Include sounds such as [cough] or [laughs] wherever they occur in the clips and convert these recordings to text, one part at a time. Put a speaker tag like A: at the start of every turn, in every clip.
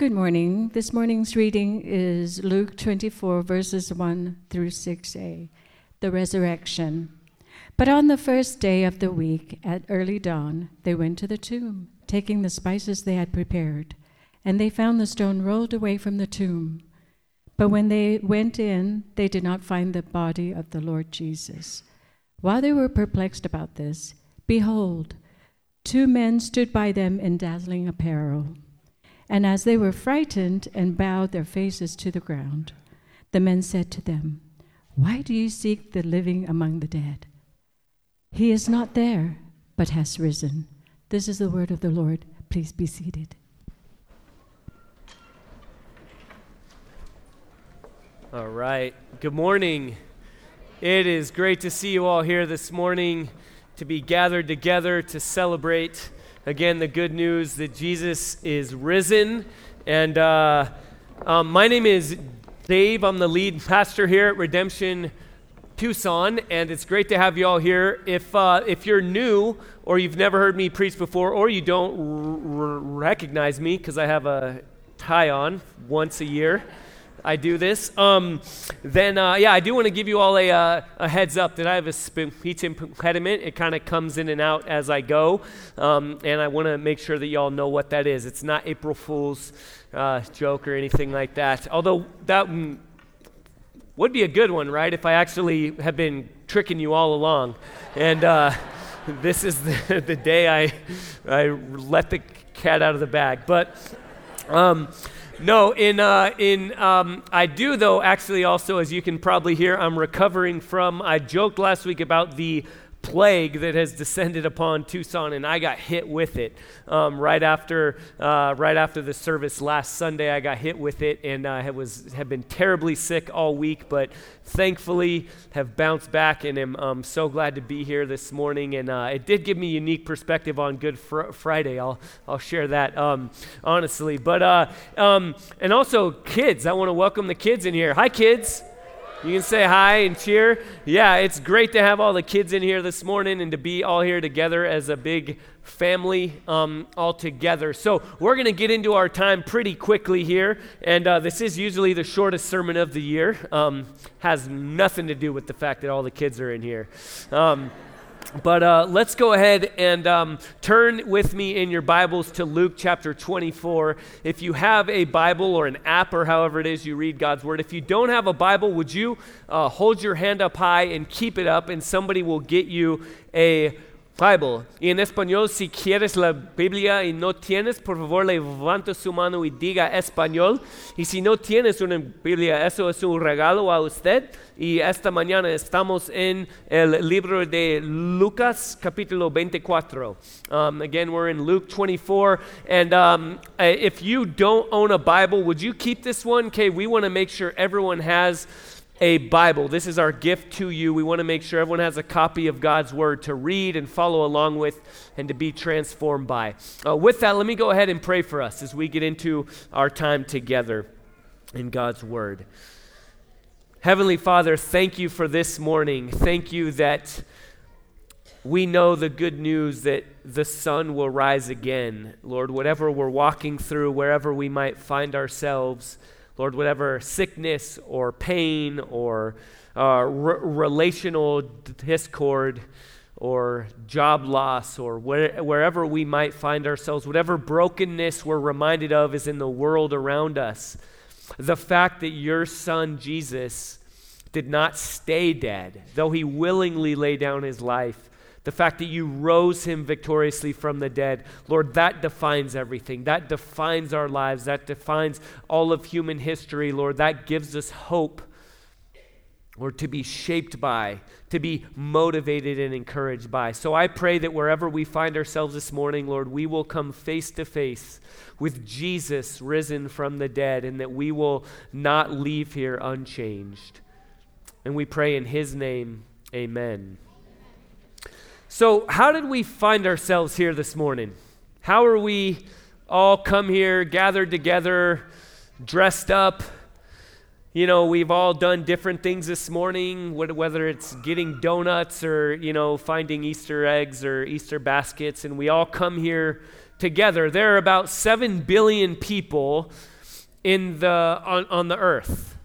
A: Good morning. This morning's reading is Luke 24, verses 1 through 6a, the resurrection. But on the first day of the week, at early dawn, they went to the tomb, taking the spices they had prepared, and they found the stone rolled away from the tomb. But when they went in, they did not find the body of the Lord Jesus. While they were perplexed about this, behold, two men stood by them in dazzling apparel. And as they were frightened and bowed their faces to the ground, the men said to them, Why do you seek the living among the dead? He is not there, but has risen. This is the word of the Lord. Please be seated.
B: All right. Good morning. It is great to see you all here this morning to be gathered together to celebrate again the good news that Jesus is risen. And uh, um, my name is Dave. I'm the lead pastor here at Redemption Tucson, and it's great to have you all here. If, uh, if you're new or you've never heard me preach before, or you don't r- r- recognize me because I have a tie on once a year, I do this, um, then uh, yeah, I do want to give you all a, uh, a heads up that I have a speech impediment. It kind of comes in and out as I go, um, and I want to make sure that you all know what that is. It's not April Fool's uh, joke or anything like that. Although that would be a good one, right? If I actually have been tricking you all along, and uh, [laughs] this is the, [laughs] the day I I let the cat out of the bag, but. Um, no, in, uh, in um, I do, though, actually, also, as you can probably hear, I'm recovering from. I joked last week about the plague that has descended upon Tucson, and I got hit with it um, right after uh, right after the service last Sunday. I got hit with it, and I uh, was have been terribly sick all week, but thankfully have bounced back, and am um, so glad to be here this morning. And uh, it did give me unique perspective on Good fr- Friday. I'll I'll share that um, honestly, but uh, um, and also kids. I want to welcome the kids in here. Hi, kids. You can say hi and cheer. Yeah, it's great to have all the kids in here this morning and to be all here together as a big family um, all together. So, we're going to get into our time pretty quickly here. And uh, this is usually the shortest sermon of the year. Um, has nothing to do with the fact that all the kids are in here. Um, but uh, let's go ahead and um, turn with me in your Bibles to Luke chapter 24. If you have a Bible or an app or however it is you read God's Word, if you don't have a Bible, would you uh, hold your hand up high and keep it up, and somebody will get you a Bible. Y en español, si quieres la Biblia y no tienes, por favor levanta su mano y diga español. Y si no tienes una Biblia, eso es un regalo a usted. Y esta mañana estamos en el libro de Lucas, capítulo 24. Um, again, we're in Luke 24. And um, if you don't own a Bible, would you keep this one? Okay, we want to make sure everyone has a Bible. This is our gift to you. We want to make sure everyone has a copy of God's Word to read and follow along with and to be transformed by. Uh, with that, let me go ahead and pray for us as we get into our time together in God's Word. Heavenly Father, thank you for this morning. Thank you that we know the good news that the sun will rise again. Lord, whatever we're walking through, wherever we might find ourselves, Lord, whatever sickness or pain or uh, relational discord or job loss or where, wherever we might find ourselves, whatever brokenness we're reminded of is in the world around us, the fact that your son Jesus did not stay dead, though he willingly laid down his life, the fact that you rose him victoriously from the dead, Lord, that defines everything. That defines our lives. That defines all of human history, Lord. That gives us hope, or to be shaped by, to be motivated and encouraged by. So I pray that wherever we find ourselves this morning, Lord, we will come face to face with Jesus risen from the dead and that we will not leave here unchanged. And we pray in his name, amen. So, how did we find ourselves here this morning? How are we all come here, gathered together, dressed up? You know, we've all done different things this morning, whether it's getting donuts or, you know, finding Easter eggs or Easter baskets, and we all come here together, there are about 7 billion people in the, on, on the earth.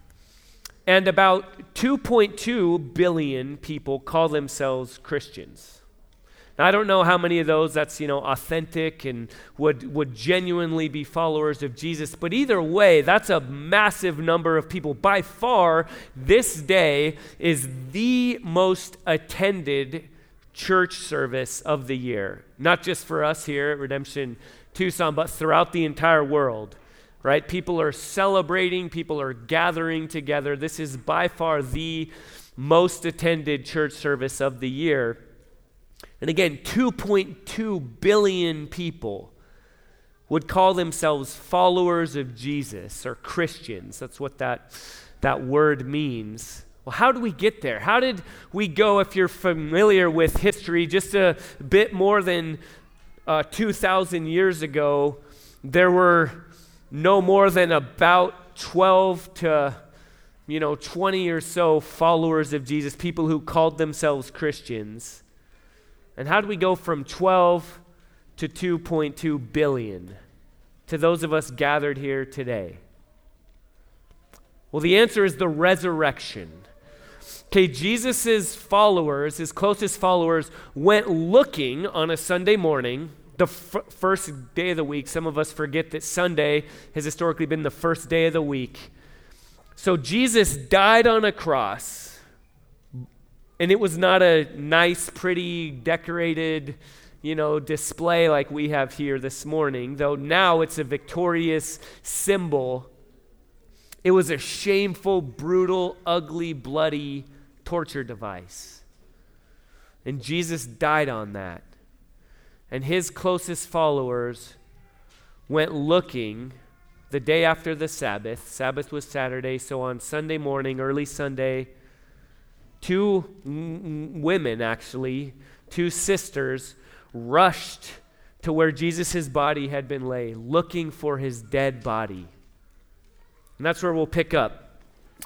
B: And about 2.2 billion people call themselves Christians. Now, I don't know how many of those that's, you know, authentic and would, would genuinely be followers of Jesus, but either way, that's a massive number of people. By far, this day is the most attended church service of the year. Not just for us here at Redemption Tucson, but throughout the entire world right? People are celebrating, people are gathering together. This is by far the most attended church service of the year. And again, 2.2 billion people would call themselves followers of Jesus or Christians. That's what that, that word means. Well, how do we get there? How did we go, if you're familiar with history, just a bit more than uh, 2,000 years ago, there were no more than about 12 to you know 20 or so followers of Jesus, people who called themselves Christians. And how do we go from 12 to 2.2 billion to those of us gathered here today? Well, the answer is the resurrection. Okay, Jesus' followers, his closest followers, went looking on a Sunday morning, the f- first day of the week. Some of us forget that Sunday has historically been the first day of the week. So Jesus died on a cross and it was not a nice, pretty, decorated, you know, display like we have here this morning, though now it's a victorious symbol. It was a shameful, brutal, ugly, bloody torture device. And Jesus died on that. And his closest followers went looking the day after the Sabbath. Sabbath was Saturday, so on Sunday morning, early Sunday, two women, actually, two sisters, rushed to where Jesus' body had been laid, looking for his dead body. And that's where we'll pick up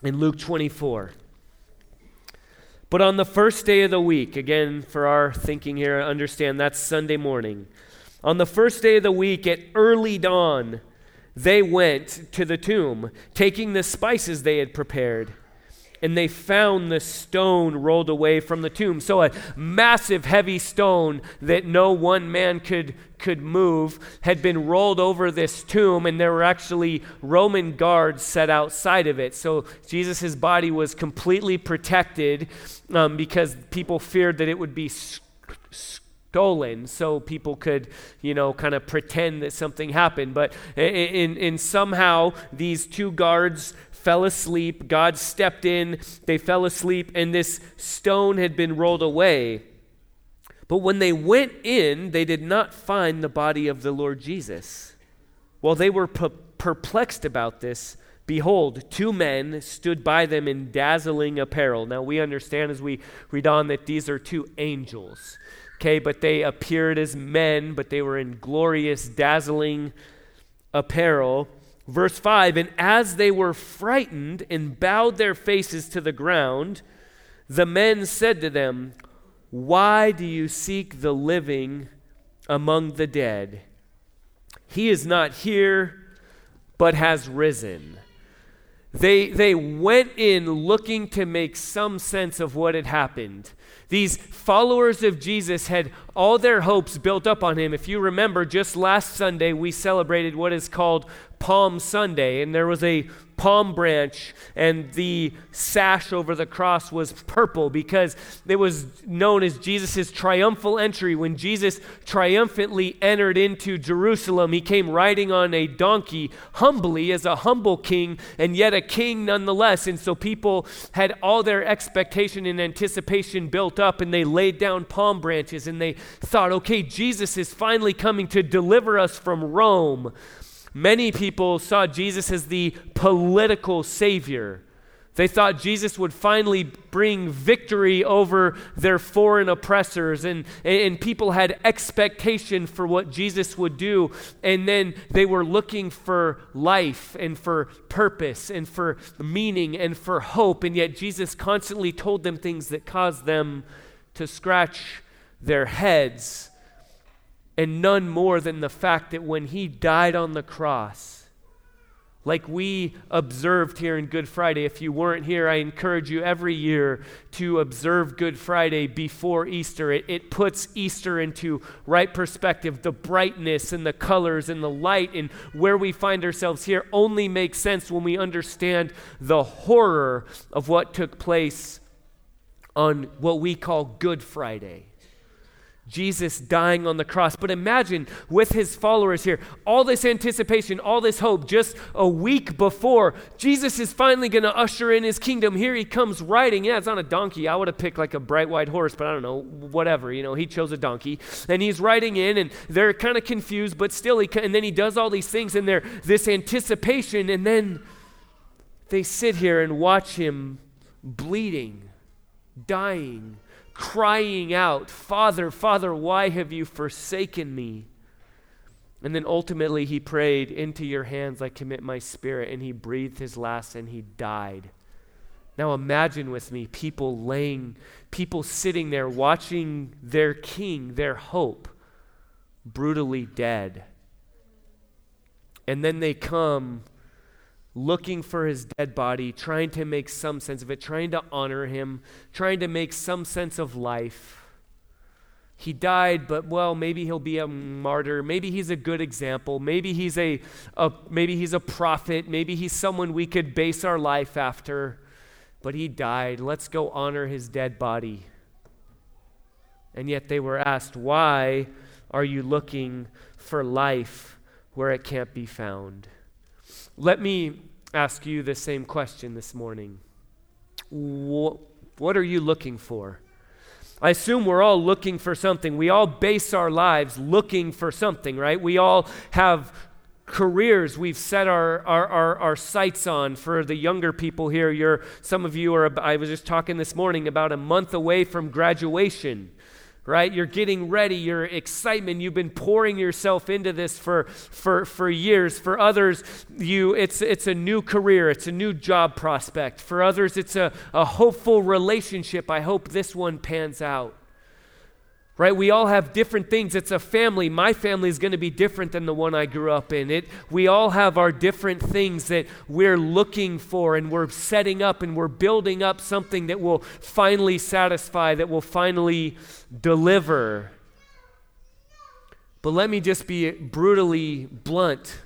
B: in Luke 24. But on the first day of the week, again, for our thinking here, understand that's Sunday morning. On the first day of the week, at early dawn, they went to the tomb, taking the spices they had prepared and they found the stone rolled away from the tomb. So a massive, heavy stone that no one man could, could move had been rolled over this tomb, and there were actually Roman guards set outside of it. So Jesus' body was completely protected um, because people feared that it would be stolen so people could you know kind of pretend that something happened but in, in, in somehow these two guards fell asleep. God stepped in, they fell asleep, and this stone had been rolled away. But when they went in, they did not find the body of the Lord Jesus. While they were perplexed about this, behold, two men stood by them in dazzling apparel. Now we understand as we read on that these are two angels. Okay, but they appeared as men, but they were in glorious, dazzling apparel. Verse 5 And as they were frightened and bowed their faces to the ground, the men said to them, Why do you seek the living among the dead? He is not here, but has risen. They, they went in looking to make some sense of what had happened. These followers of Jesus had all their hopes built up on him. If you remember, just last Sunday, we celebrated what is called Palm Sunday, and there was a palm branch, and the sash over the cross was purple because it was known as Jesus' triumphal entry. When Jesus triumphantly entered into Jerusalem, he came riding on a donkey humbly as a humble king, and yet a king nonetheless. And so people had all their expectation and anticipation built up, and they laid down palm branches, and they thought, okay, Jesus is finally coming to deliver us from Rome. Many people saw Jesus as the political savior. They thought Jesus would finally bring victory over their foreign oppressors, and, and people had expectation for what Jesus would do. And then they were looking for life and for purpose and for meaning and for hope. And yet Jesus constantly told them things that caused them to scratch their heads. and none more than the fact that when he died on the cross, like we observed here in Good Friday. If you weren't here, I encourage you every year to observe Good Friday before Easter. It, it, puts Easter into right perspective. The brightness and the colors and the light and where we find ourselves here only makes sense when we understand the horror of what took place on what we call Good Friday. Jesus dying on the cross. But imagine with his followers here, all this anticipation, all this hope, just a week before, Jesus is finally going to usher in his kingdom. Here he comes riding. Yeah, it's on a donkey. I would have picked like a bright white horse, but I don't know, whatever. You know, he chose a donkey. And he's riding in, and they're kind of confused, but still, he, and then he does all these things, and they're this anticipation, and then they sit here and watch him bleeding, dying crying out, Father, Father, why have you forsaken me? And then ultimately he prayed, Into your hands I commit my spirit. And he breathed his last and he died. Now imagine with me people laying, people sitting there watching their king, their hope, brutally dead. And then they come looking for his dead body, trying to make some sense of it, trying to honor him, trying to make some sense of life. He died, but well, maybe he'll be a martyr. Maybe he's a good example. Maybe he's a, a maybe he's a prophet. Maybe he's someone we could base our life after. But he died. Let's go honor his dead body. And yet they were asked, Why are you looking for life where it can't be found? Let me ask you the same question this morning. What, what are you looking for? I assume we're all looking for something. We all base our lives looking for something, right? We all have careers we've set our, our, our, our, sights on for the younger people here. You're, some of you are, I was just talking this morning about a month away from graduation right? You're getting ready, your excitement, you've been pouring yourself into this for, for, for years. For others, you, it's, it's a new career, it's a new job prospect. For others, it's a, a hopeful relationship. I hope this one pans out right? We all have different things. It's a family. My family is going to be different than the one I grew up in. It, we all have our different things that we're looking for and we're setting up and we're building up something that will finally satisfy, that will finally deliver. But let me just be brutally blunt.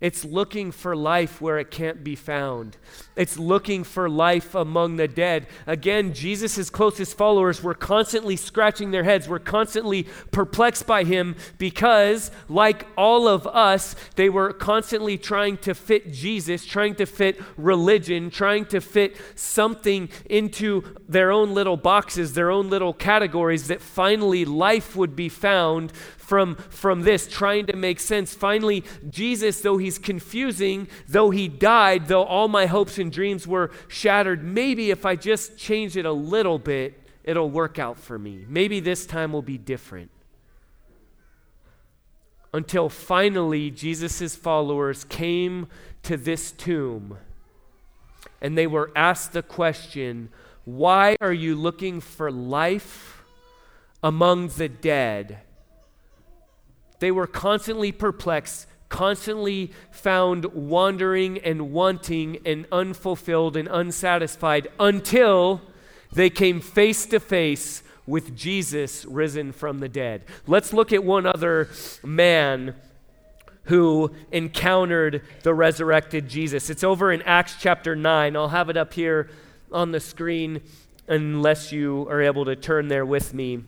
B: It's looking for life where it can't be found. It's looking for life among the dead. Again, Jesus' closest followers were constantly scratching their heads, were constantly perplexed by him because, like all of us, they were constantly trying to fit Jesus, trying to fit religion, trying to fit something into their own little boxes, their own little categories that finally life would be found from, from this, trying to make sense. Finally, Jesus, though he's confusing, though he died, though all my hopes and dreams were shattered, maybe if I just change it a little bit, it'll work out for me. Maybe this time will be different. Until finally, Jesus' followers came to this tomb and they were asked the question why are you looking for life among the dead? They were constantly perplexed, constantly found wandering and wanting and unfulfilled and unsatisfied until they came face to face with Jesus risen from the dead. Let's look at one other man who encountered the resurrected Jesus. It's over in Acts chapter 9. I'll have it up here on the screen unless you are able to turn there with me.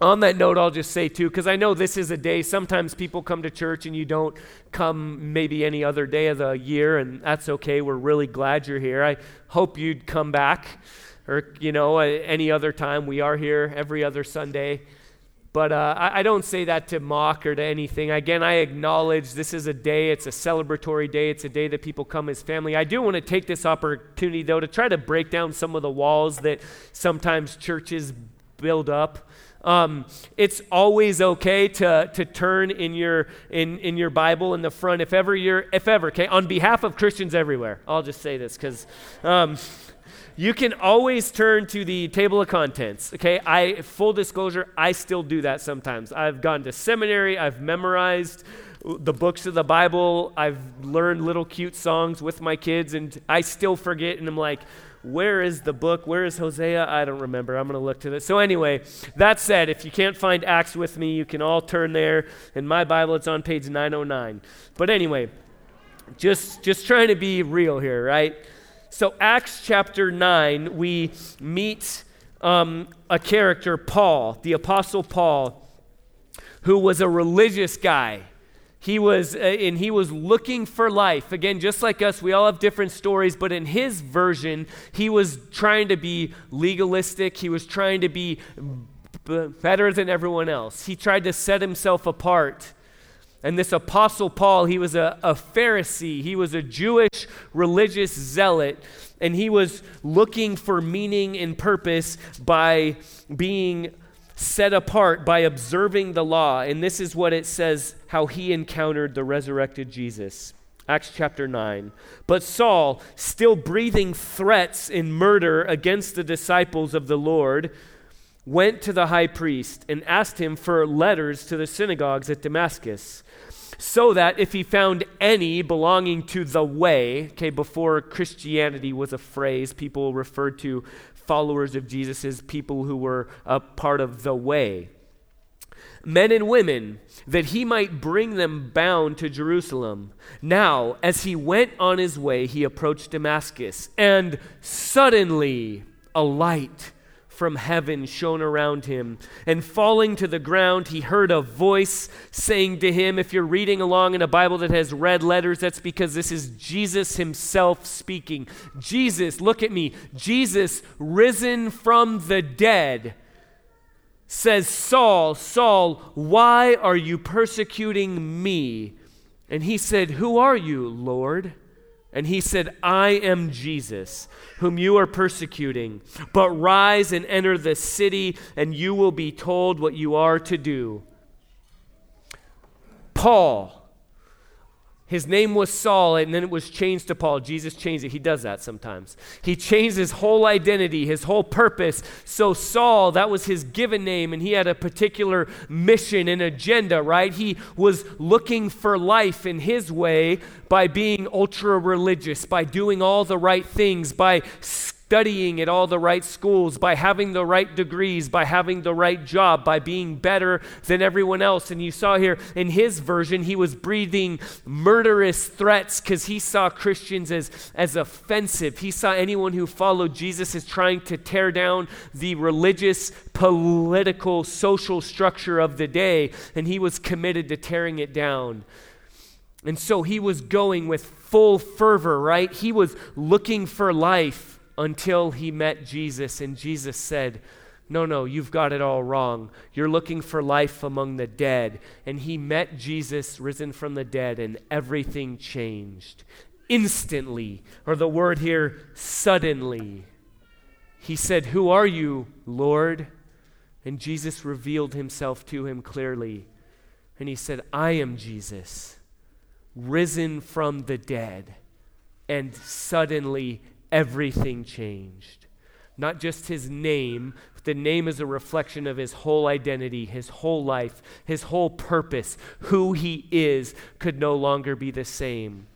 B: On that note, I'll just say too, because I know this is a day, sometimes people come to church and you don't come maybe any other day of the year, and that's okay. We're really glad you're here. I hope you'd come back, or, you know, any other time. We are here every other Sunday. But uh, I, I, don't say that to mock or to anything. Again, I acknowledge this is a day, it's a celebratory day, it's a day that people come as family. I do want to take this opportunity, though, to try to break down some of the walls that sometimes churches build up Um, it's always okay to, to turn in your, in, in your Bible in the front if ever you're, if ever, okay, on behalf of Christians everywhere. I'll just say this because um, you can always turn to the table of contents, okay? I, full disclosure, I still do that sometimes. I've gone to seminary, I've memorized the books of the Bible, I've learned little cute songs with my kids, and I still forget, and I'm like, where is the book? Where is Hosea? I don't remember. I'm going to look to this. So, anyway, that said, if you can't find Acts with me, you can all turn there. In my Bible, it's on page 909. But anyway, just, just trying to be real here, right? So, Acts chapter 9, we meet um, a character, Paul, the Apostle Paul, who was a religious guy. He was, uh, and he was looking for life. Again, just like us, we all have different stories, but in his version, he was trying to be legalistic. He was trying to be b- better than everyone else. He tried to set himself apart. And this Apostle Paul, he was a, a Pharisee, he was a Jewish religious zealot, and he was looking for meaning and purpose by being set apart by observing the law. And this is what it says how he encountered the resurrected Jesus. Acts chapter 9. But Saul, still breathing threats and murder against the disciples of the Lord, went to the high priest and asked him for letters to the synagogues at Damascus, so that if he found any belonging to the way, okay, before Christianity was a phrase people referred to followers of Jesus as people who were a part of the way. Men and women, that he might bring them bound to Jerusalem. Now, as he went on his way, he approached Damascus, and suddenly a light from heaven shone around him. And falling to the ground, he heard a voice saying to him, If you're reading along in a Bible that has red letters, that's because this is Jesus himself speaking. Jesus, look at me. Jesus, risen from the dead, says, Saul, Saul, why are you persecuting me? And he said, Who are you, Lord? And he said, I am Jesus, whom you are persecuting. But rise and enter the city, and you will be told what you are to do. Paul his name was Saul, and then it was changed to Paul. Jesus changed it. He does that sometimes. He changed his whole identity, his whole purpose. So, Saul, that was his given name, and he had a particular mission and agenda, right? He was looking for life in his way by being ultra religious, by doing all the right things, by studying at all the right schools, by having the right degrees, by having the right job, by being better than everyone else. And you saw here in his version, he was breathing murderous threats because he saw Christians as, as offensive. He saw anyone who followed Jesus as trying to tear down the religious, political, social structure of the day, and he was committed to tearing it down. And so he was going with full fervor, right? He was looking for life until he met Jesus, and Jesus said, no, no, you've got it all wrong. You're looking for life among the dead. And he met Jesus risen from the dead, and everything changed instantly, or the word here, suddenly. He said, Who are you, Lord? And Jesus revealed himself to him clearly. And he said, I am Jesus, risen from the dead. And suddenly everything changed. Not just his name, but the name is a reflection of his whole identity, his whole life, his whole purpose. Who he is could no longer be the same.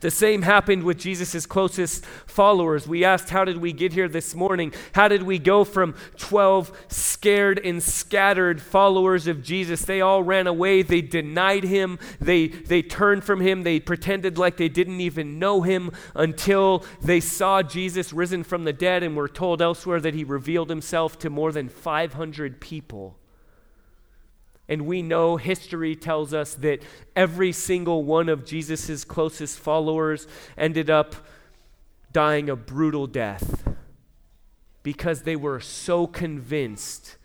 B: The same happened with Jesus' closest followers. We asked, How did we get here this morning? How did we go from 12 scared and scattered followers of Jesus? They all ran away. They denied him. They, they turned from him. They pretended like they didn't even know him until they saw Jesus risen from the dead and were told elsewhere that he revealed himself to more than 500 people. And we know history tells us that every single one of Jesus' closest followers ended up dying a brutal death because they were so convinced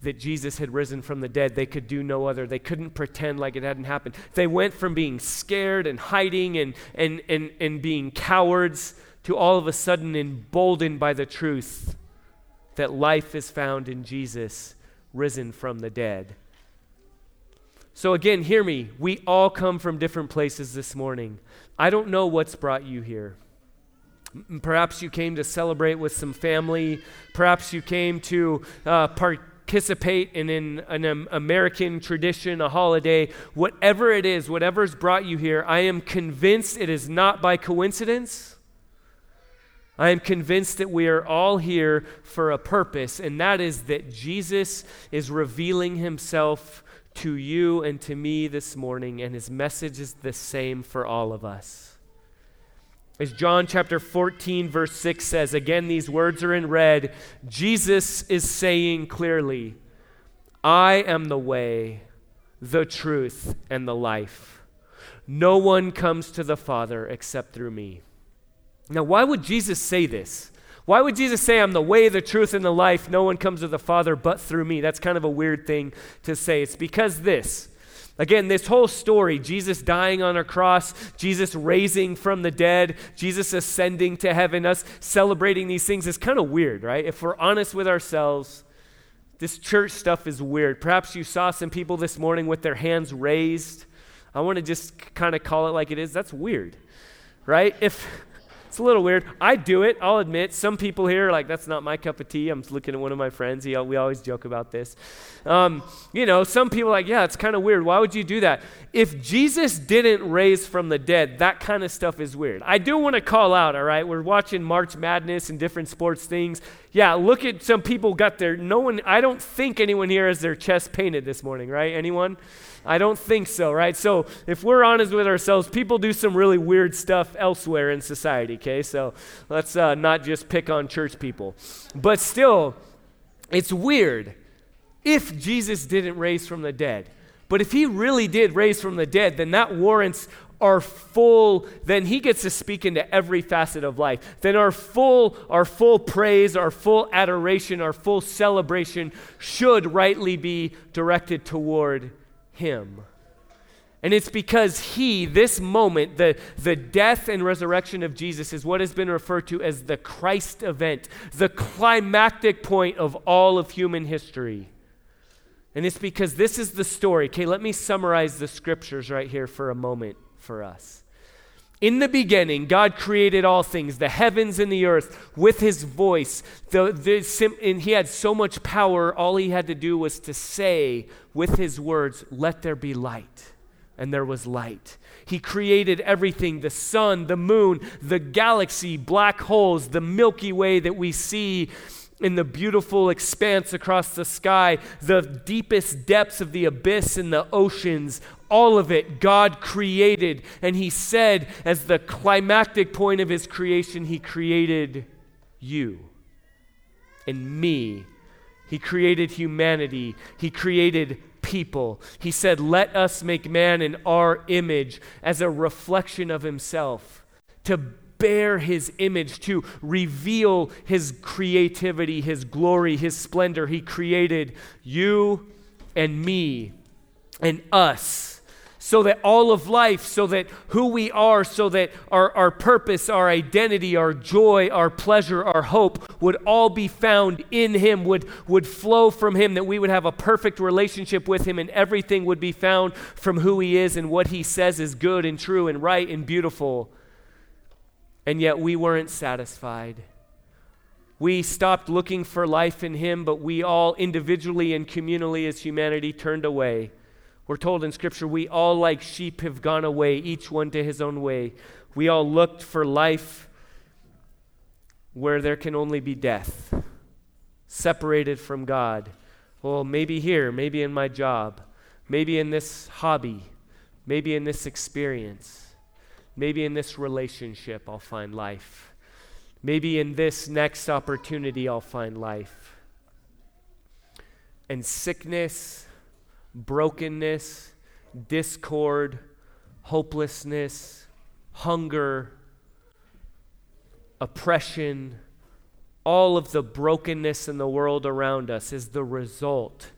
B: that Jesus had risen from the dead. They could do no other. They couldn't pretend like it hadn't happened. They went from being scared and hiding and, and, and, and being cowards to all of a sudden emboldened by the truth that life is found in Jesus risen from the dead. So, again, hear me. We all come from different places this morning. I don't know what's brought you here. Perhaps you came to celebrate with some family. Perhaps you came to uh, participate in an, an American tradition, a holiday. Whatever it is, whatever's brought you here, I am convinced it is not by coincidence. I am convinced that we are all here for a purpose, and that is that Jesus is revealing himself to you and to me this morning, and his message is the same for all of us. As John chapter 14, verse 6 says, again, these words are in red. Jesus is saying clearly, I am the way, the truth, and the life. No one comes to the Father except through me. Now, why would Jesus say this? Why would Jesus say, I'm the way, the truth, and the life? No one comes to the Father but through me? That's kind of a weird thing to say. It's because this Again, this whole story Jesus dying on a cross, Jesus raising from the dead, Jesus ascending to heaven, us celebrating these things is kind of weird, right? If we're honest with ourselves, this church stuff is weird. Perhaps you saw some people this morning with their hands raised. I want to just kind of call it like it is. That's weird, right? If it's a little weird. I do it, I'll admit. Some people here are like, that's not my cup of tea. I'm looking at one of my friends. He, we always joke about this. Um, you know, some people like, yeah, it's kind of weird. Why would you do that? If Jesus didn't raise from the dead, that kind of stuff is weird. I do want to call out, all right? We're watching March Madness and different sports things. Yeah, look at some people got their, no one, I don't think anyone here has their chest painted this morning, right? Anyone? I don't think so, right? So if we're honest with ourselves, people do some really weird stuff elsewhere in society, okay? So let's uh, not just pick on church people. But still, it's weird if Jesus didn't raise from the dead. But if he really did raise from the dead, then that warrants our full then he gets to speak into every facet of life then our full our full praise our full adoration our full celebration should rightly be directed toward him. And it's because he, this moment, the, the death and resurrection of Jesus, is what has been referred to as the Christ event, the climactic point of all of human history. And it's because this is the story. Okay, let me summarize the scriptures right here for a moment for us. In the beginning, God created all things, the heavens and the earth, with his voice. The, the, and he had so much power, all he had to do was to say with his words, Let there be light. And there was light. He created everything the sun, the moon, the galaxy, black holes, the Milky Way that we see in the beautiful expanse across the sky, the deepest depths of the abyss and the oceans, all of it God created. And He said, as the climactic point of His creation, He created you and me. He created humanity. He created people. He said, Let us make man in our image as a reflection of Himself, to bear His image, to reveal His creativity, His glory, His splendor. He created you and me and us so that all of life, so that who we are, so that our, our purpose, our identity, our joy, our pleasure, our hope would all be found in Him, would, would flow from Him, that we would have a perfect relationship with Him, and everything would be found from who He is and what He says is good and true and right and beautiful. And yet we weren't satisfied. We stopped looking for life in Him, but we all individually and communally as humanity turned away. We're told in Scripture, we all like sheep have gone away, each one to his own way. We all looked for life where there can only be death, separated from God. Well, maybe here, maybe in my job, maybe in this hobby, maybe in this experience, maybe in this relationship, I'll find life. Maybe in this next opportunity, I'll find life. And sickness brokenness, discord, hopelessness, hunger, oppression, all of the brokenness in the world around us is the result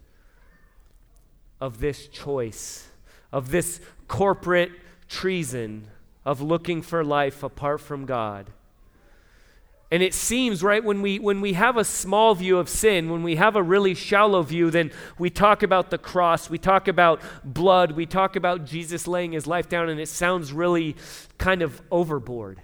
B: of this choice, of this corporate treason of looking for life apart from God. And it seems, right, when we, when we have a small view of sin, when we have a really shallow view, then we talk about the cross, we talk about blood, we talk about Jesus laying his life down, and it sounds really kind of overboard.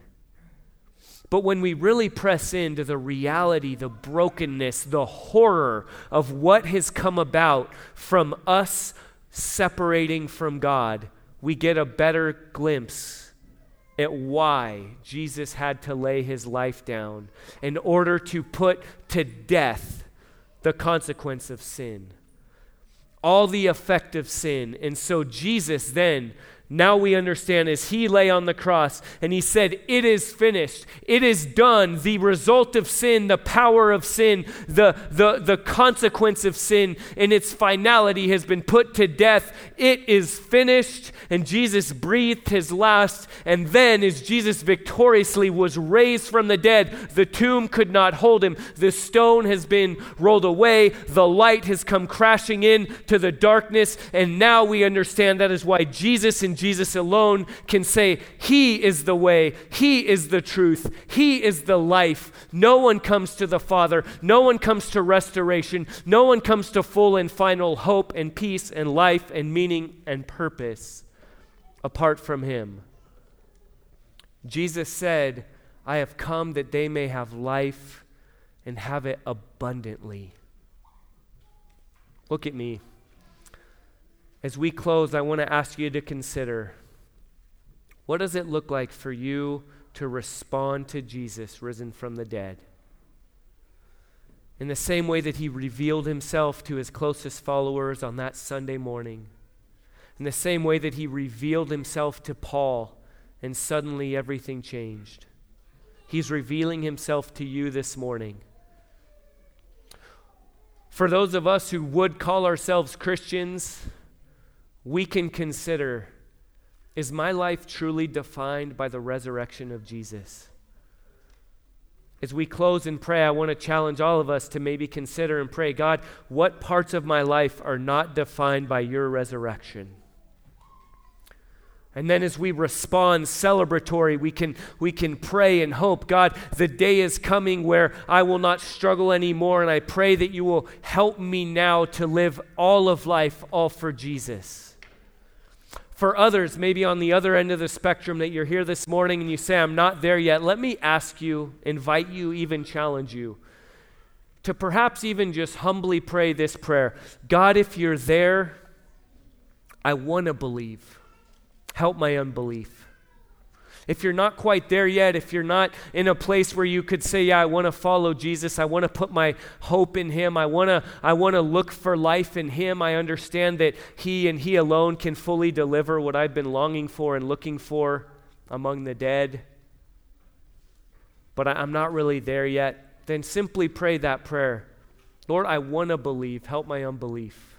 B: But when we really press into the reality, the brokenness, the horror of what has come about from us separating from God, we get a better glimpse at why Jesus had to lay his life down in order to put to death the consequence of sin, all the effect of sin. And so Jesus then now we understand as he lay on the cross and he said, It is finished. It is done. The result of sin, the power of sin, the, the, the consequence of sin in its finality has been put to death. It is finished. And Jesus breathed his last. And then, as Jesus victoriously was raised from the dead, the tomb could not hold him. The stone has been rolled away. The light has come crashing in to the darkness. And now we understand that is why Jesus and Jesus alone can say, He is the way, He is the truth, He is the life. No one comes to the Father, no one comes to restoration, no one comes to full and final hope and peace and life and meaning and purpose apart from Him. Jesus said, I have come that they may have life and have it abundantly. Look at me. As we close, I want to ask you to consider what does it look like for you to respond to Jesus risen from the dead? In the same way that he revealed himself to his closest followers on that Sunday morning, in the same way that he revealed himself to Paul, and suddenly everything changed. He's revealing himself to you this morning. For those of us who would call ourselves Christians, we can consider is my life truly defined by the resurrection of Jesus? As we close and pray, I want to challenge all of us to maybe consider and pray God, what parts of my life are not defined by your resurrection? And then as we respond celebratory, we can, we can pray and hope, God, the day is coming where I will not struggle anymore. And I pray that you will help me now to live all of life, all for Jesus. For others, maybe on the other end of the spectrum, that you're here this morning and you say, I'm not there yet, let me ask you, invite you, even challenge you to perhaps even just humbly pray this prayer God, if you're there, I want to believe. Help my unbelief. If you're not quite there yet, if you're not in a place where you could say, Yeah, I want to follow Jesus, I want to put my hope in Him, I want to I want to look for life in Him, I understand that He and He alone can fully deliver what I've been longing for and looking for among the dead. But I, I'm not really there yet. Then simply pray that prayer Lord, I want to believe. Help my unbelief.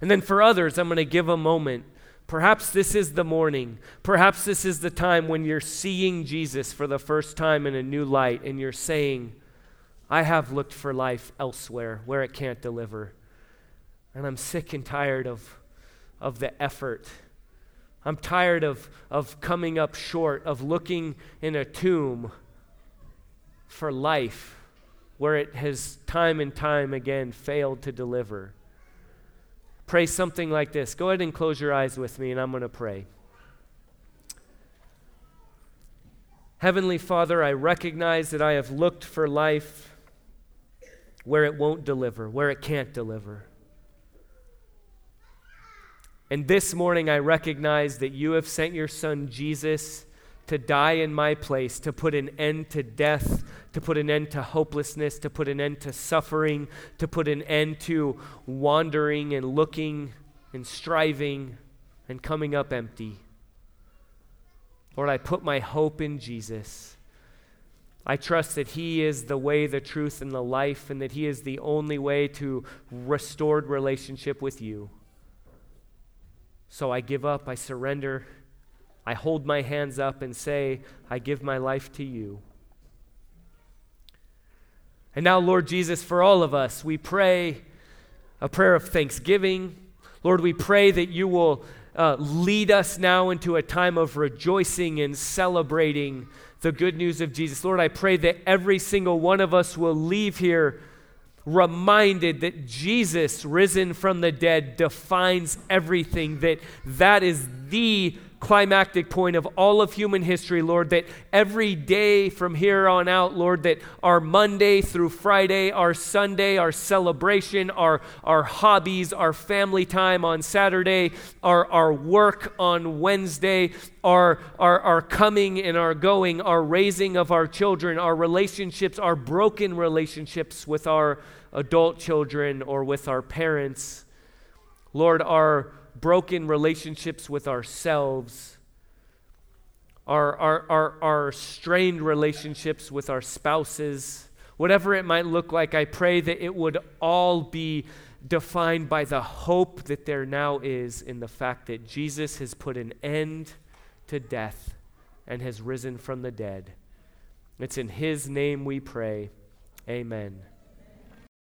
B: And then for others, I'm going to give a moment Perhaps this is the morning. Perhaps this is the time when you're seeing Jesus for the first time in a new light and you're saying, I have looked for life elsewhere where it can't deliver. And I'm sick and tired of, of the effort. I'm tired of, of coming up short, of looking in a tomb for life where it has time and time again failed to deliver pray something like this. Go ahead and close your eyes with me, and I'm going to pray. Heavenly Father, I recognize that I have looked for life where it won't deliver, where it can't deliver. And this morning, I recognize that you have sent your Son, Jesus, to die in my place, to put an end to death, to put an end to hopelessness, to put an end to suffering, to put an end to wandering and looking and striving and coming up empty. Lord, I put my hope in Jesus. I trust that He is the way, the truth, and the life, and that He is the only way to restored relationship with you. So I give up, I surrender. I hold my hands up and say, I give my life to you. And now, Lord Jesus, for all of us, we pray a prayer of thanksgiving. Lord, we pray that you will uh, lead us now into a time of rejoicing and celebrating the good news of Jesus. Lord, I pray that every single one of us will leave here reminded that Jesus risen from the dead defines everything that that is the climactic point of all of human history, Lord, that every day from here on out, Lord, that our Monday through Friday, our Sunday, our celebration, our, our hobbies, our family time on Saturday, our, our work on Wednesday, our, our, our coming and our going, our raising of our children, our relationships, our broken relationships with our adult children or with our parents. Lord, our broken relationships with ourselves, our, our, our, our strained relationships with our spouses, whatever it might look like, I pray that it would all be defined by the hope that there now is in the fact that Jesus has put an end to death and has risen from the dead. It's in His name we pray. Amen.